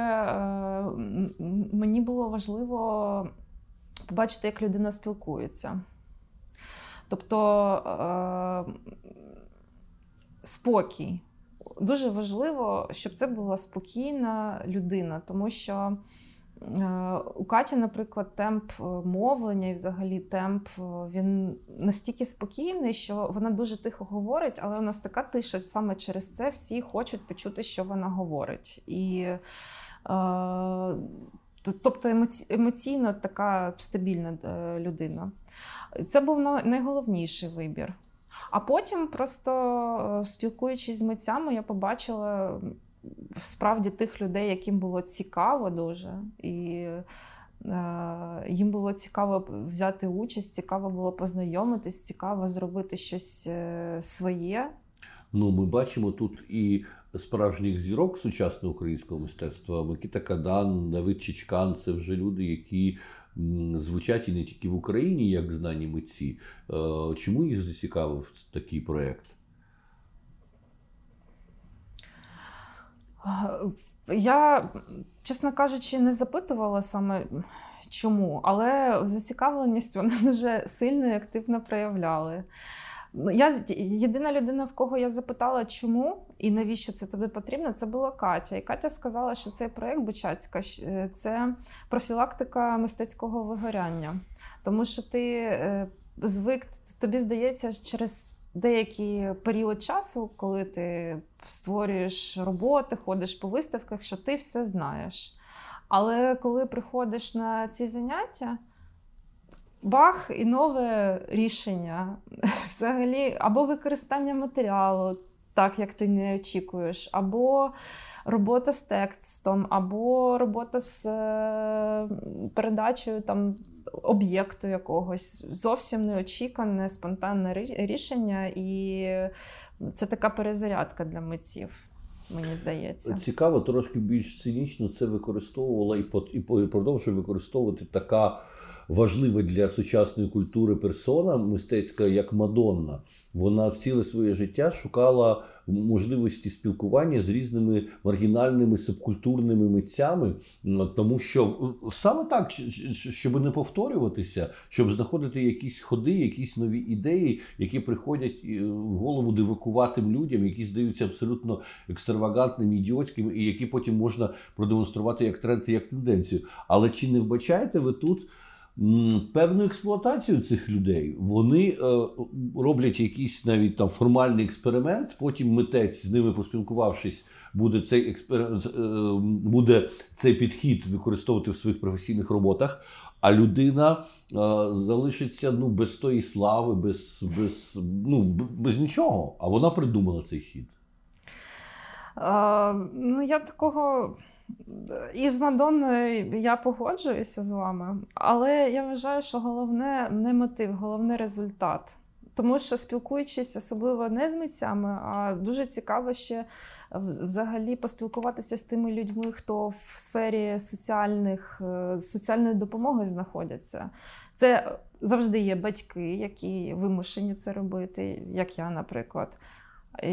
Speaker 3: мені було важливо побачити, як людина спілкується. Тобто спокій. Дуже важливо, щоб це була спокійна людина, тому що е, у Каті, наприклад, темп е, мовлення і взагалі темп е, він настільки спокійний, що вона дуже тихо говорить, але у нас така тиша саме через це всі хочуть почути, що вона говорить. І тобто емоційно така стабільна людина. Це був найголовніший вибір. А потім, просто е, спілкуючись з митцями, я побачила справді тих людей, яким було цікаво дуже. І е, їм було цікаво взяти участь, цікаво було познайомитись, цікаво зробити щось е, своє.
Speaker 2: Ну, ми бачимо тут і справжніх зірок сучасного українського мистецтва. Микита Кадан, Давид Чичкан це вже люди, які звучать і не тільки в Україні, як знані митці. Е, Чому їх зацікавив такий проєкт?
Speaker 3: Я, чесно кажучи, не запитувала саме чому, але зацікавленість вони дуже сильно і активно проявляли. Ну, Я єдина людина, в кого я запитала, чому і навіщо це тобі потрібно, це була Катя. І Катя сказала, що цей проєкт Бучацька це профілактика мистецького вигоряння. Тому що ти е, звик, тобі здається, через деякий період часу, коли ти створюєш роботи, ходиш по виставках, що ти все знаєш. Але коли приходиш на ці заняття, бах і нове рішення. Взагалі, або використання матеріалу, так як ти не очікуєш, або робота з текстом, або робота з е, передачею там, об'єкту якогось. Зовсім неочікане, спонтанне рішення, і це така перезарядка для митців, мені здається.
Speaker 2: Цікаво, трошки більш цинічно це використовувала і і продовжує використовувати така важлива для сучасної культури персона мистецька, як Мадонна. Вона ціле своє життя шукала можливості спілкування з різними маргінальними субкультурними митцями, тому що саме так, щоб не повторюватися, щоб знаходити якісь ходи, якісь нові ідеї, які приходять е, в голову дивакуватим людям, які здаються абсолютно екстравагантними, ідіотськими, і які потім можна продемонструвати як тренд і як тенденцію. Але чи не вбачаєте ви тут певну експлуатацію цих людей. Вони е, роблять якийсь навіть там формальний експеримент. Потім митець з ними поспілкувавшись, буде цей експеримент, е, буде цей підхід використовувати в своїх професійних роботах. А людина е, залишиться ну без тої слави, без без, ну, без нічого. А вона придумала цей хід.
Speaker 3: А, ну, я такого. І з Мадонною я погоджуюся з вами, але я вважаю, що головне не мотив, головне результат. Тому що спілкуючись, особливо не з митцями, а дуже цікаво ще взагалі поспілкуватися з тими людьми, хто в сфері соціальних, е, соціальної допомоги знаходяться. Це завжди є батьки, які вимушені це робити, як я, наприклад.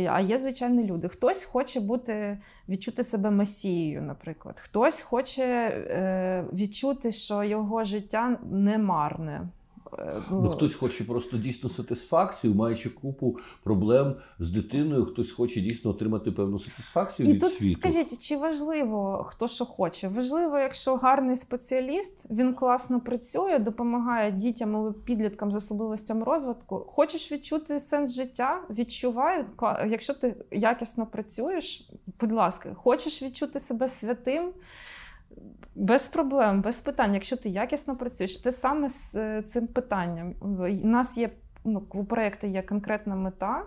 Speaker 3: А є звичайні люди. Хтось хоче бути, відчути себе масією, наприклад. Хтось хоче е, відчути, що його життя не марне.
Speaker 2: Е, ну, ну, Хтось хоче просто дійсно сатисфакцію, маючи купу проблем з дитиною, хтось хоче дійсно отримати певну сатисфакцію.
Speaker 3: І
Speaker 2: від
Speaker 3: тут
Speaker 2: світу.
Speaker 3: скажіть, чи важливо хто що хоче? Важливо, якщо гарний спеціаліст, він класно працює, допомагає дітям і підліткам з особливостями розвитку. Хочеш відчути сенс життя? Відчувай, якщо ти якісно працюєш, будь ласка, хочеш відчути себе святим. Без проблем, без питань. Якщо ти якісно працюєш, ти саме з е, цим питанням. У нас є ну, у проєкту є конкретна мета.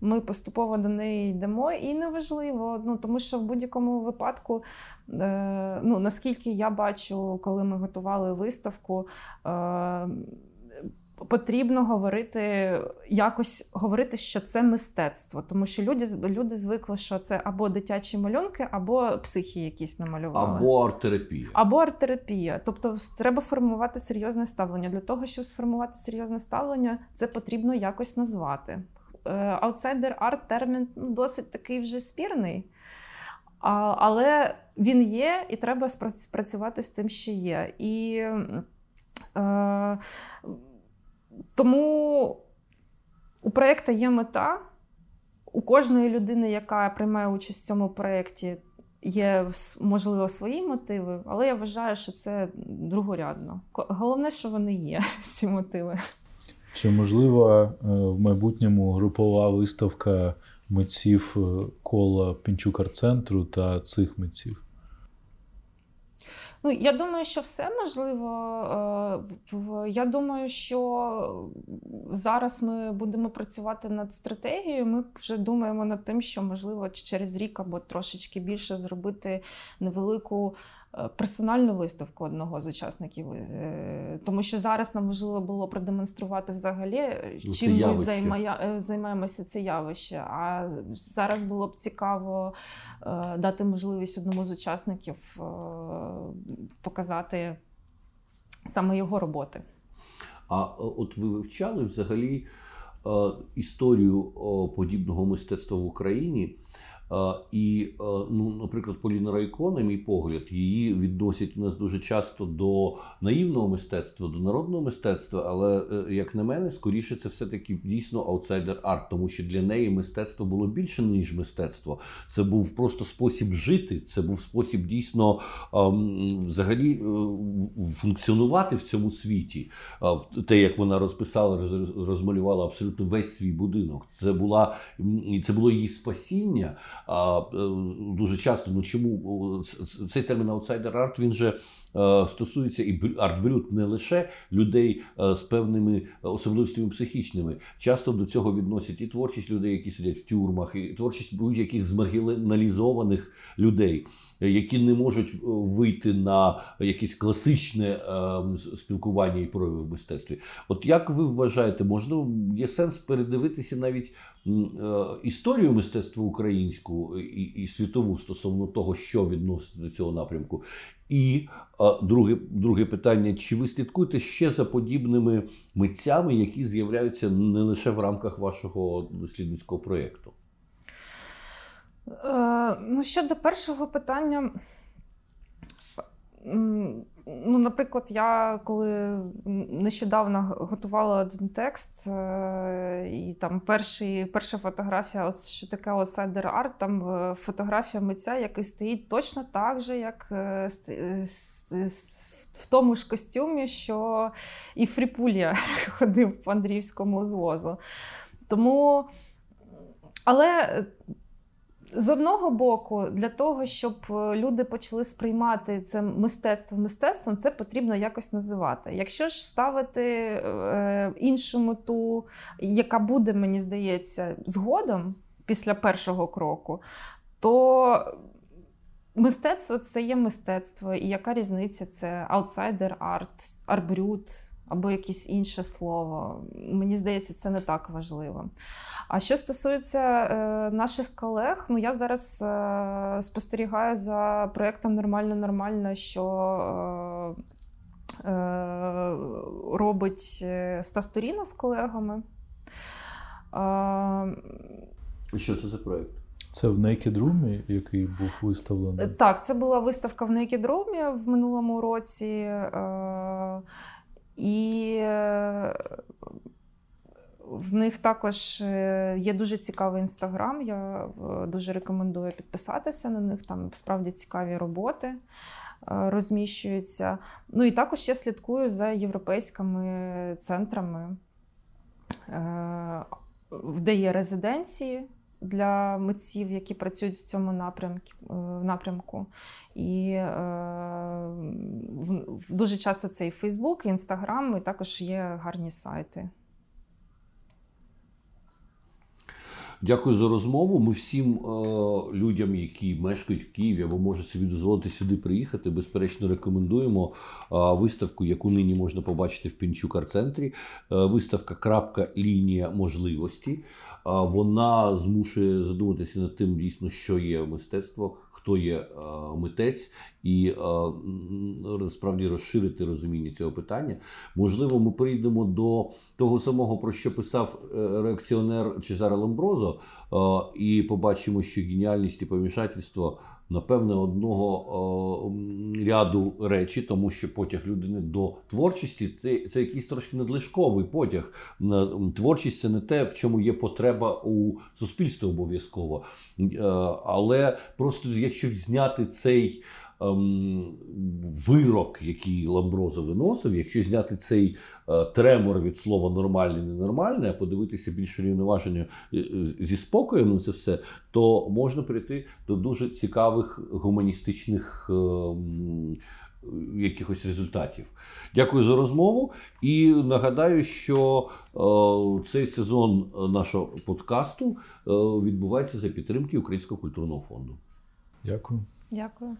Speaker 3: Ми поступово до неї йдемо, і неважливо, ну тому що в будь-якому випадку, е, ну наскільки я бачу, коли ми готували виставку. Е, потрібно говорити якось говорити, що це мистецтво, тому що люди люди звикли, що це або дитячі малюнки, або психі якісь намалювали.
Speaker 2: Або арт-терапія.
Speaker 3: Або арт-терапія. Тобто треба формувати серйозне ставлення. Для того, щоб сформувати серйозне ставлення, це потрібно якось назвати. Аутсайдер арт термін ну, досить такий вже спірний. Але він є, і треба спрацювати з тим, що є. І е, тому у проєкту є мета. У кожної людини, яка приймає участь в цьому проєкті, є можливо свої мотиви, але я вважаю, що це другорядно. Головне, що вони є, ці мотиви.
Speaker 1: Чи можливо е, в майбутньому групова виставка митців е, кола ПінчукАртЦентру та цих митців?
Speaker 3: Ну, я думаю, що все можливо. Е, я думаю, що зараз ми будемо працювати над стратегією. Ми вже думаємо над тим, що можливо через рік або трошечки більше зробити невелику. Е, персональну виставку одного з учасників, е, тому що зараз нам важливо було продемонструвати взагалі, ну, чим ми займає, займаємося це явище. А зараз було б цікаво дати можливість одному з учасників показати саме його роботи.
Speaker 2: А от ви вивчали взагалі історію подібного мистецтва в Україні? І, ну, наприклад, Поліна Райко, на мій погляд, її відносять у нас дуже часто до наївного мистецтва, до народного мистецтва. Але, е, як на мене, скоріше це все-таки дійсно аутсайдер арт, тому що для неї мистецтво було більше, ніж мистецтво. Це був просто спосіб жити, це був спосіб дійсно взагалі е, функціонувати в цьому світі. Те, як вона розписала, розмалювала абсолютно весь свій будинок. Це була це було її спасіння. Е, дуже часто, ну чому цей термін аутсайдер арт він же стосується і арт-брют не лише людей е, з певними особливостями психічними. Часто до цього відносять і творчість людей, які сидять в тюрмах, і творчість будь-яких змаргіналізованих людей, які не можуть вийти на якесь класичне спілкування і прояви в мистецтві. От як ви вважаєте, можливо, є сенс передивитися навіть історію мистецтва українську і, світову стосовно того, що відноситься до цього напрямку. І друге друге питання: чи ви слідкуєте ще за подібними митцями, які з'являються не лише в рамках вашого дослідницького проєкту?
Speaker 3: Е, ну, щодо першого питання, Ну, Наприклад, я коли нещодавно готувала один текст, е, і там перший, перша фотографія, от що таке outsider art, там е, фотографія митця, який стоїть точно так же, як е, в тому ж костюмі, що і Фріпулія ходив по Андріївському звозу. Тому, але з одного боку, для того, щоб люди почали сприймати це мистецтво мистецтвом, це потрібно якось називати. Якщо ж ставити е, іншу мету, яка буде, мені здається, згодом після першого кроку, то мистецтво це є мистецтво. І яка різниця? Це аутсайдер арт, арбрют або якесь інше слово. Мені здається, це не так важливо. А що стосується е, наших колег, ну я зараз е, спостерігаю за проєктом Нормально нормально, що е, е, робить е, Стас Туріна з колегами.
Speaker 2: Е, що це за проєкт?
Speaker 1: Це в Naked Room, який був виставлений?
Speaker 3: Так, це була виставка в Naked Room в минулому році. Е, і е, в них також е, є дуже цікавий інстаграм. Я е, дуже рекомендую підписатися на них. Там справді цікаві роботи розміщуються. Ну і також я слідкую за європейськими центрами, де є резиденції для митців, які працюють в цьому напрямку. напрямку. І е, дуже часто це і Фейсбук, і Інстаграм, і також є гарні сайти.
Speaker 2: Дякую за розмову. Ми всім е, людям, які мешкають в Києві або можуть собі дозволити сюди приїхати, безперечно, рекомендуємо е, виставку, яку нині можна побачити в Пінчук арт-центрі. Е, виставка крапка лінія можливості. Е, вона змушує задуматися над тим, дійсно, що є мистецтво хто є е, митець, і е, справді розширити розуміння цього питання. Можливо, ми прийдемо до того самого, про що писав е, реакціонер Чезаре Ламброзо, і побачимо, що геніальність і помішательство напевне, одного о, ряду речі, тому що потяг людини до творчості це якийсь трошки надлишковий потяг. Творчість це не те, в чому є потреба у суспільстві обов'язково. Е, але просто якщо зняти цей. Ем, вирок, який Ламброзо виносив, якщо зняти цей е, тремор від слова нормальне, ненормальне, а подивитися більш рівноваження е, зі спокоєм на це все, то можна прийти до дуже цікавих гуманістичних. Ем, якихось результатів. Дякую за розмову. І нагадаю, що е, цей сезон нашого подкасту е, відбувається за підтримки Українського культурного фонду.
Speaker 1: Дякую.
Speaker 3: Дякую.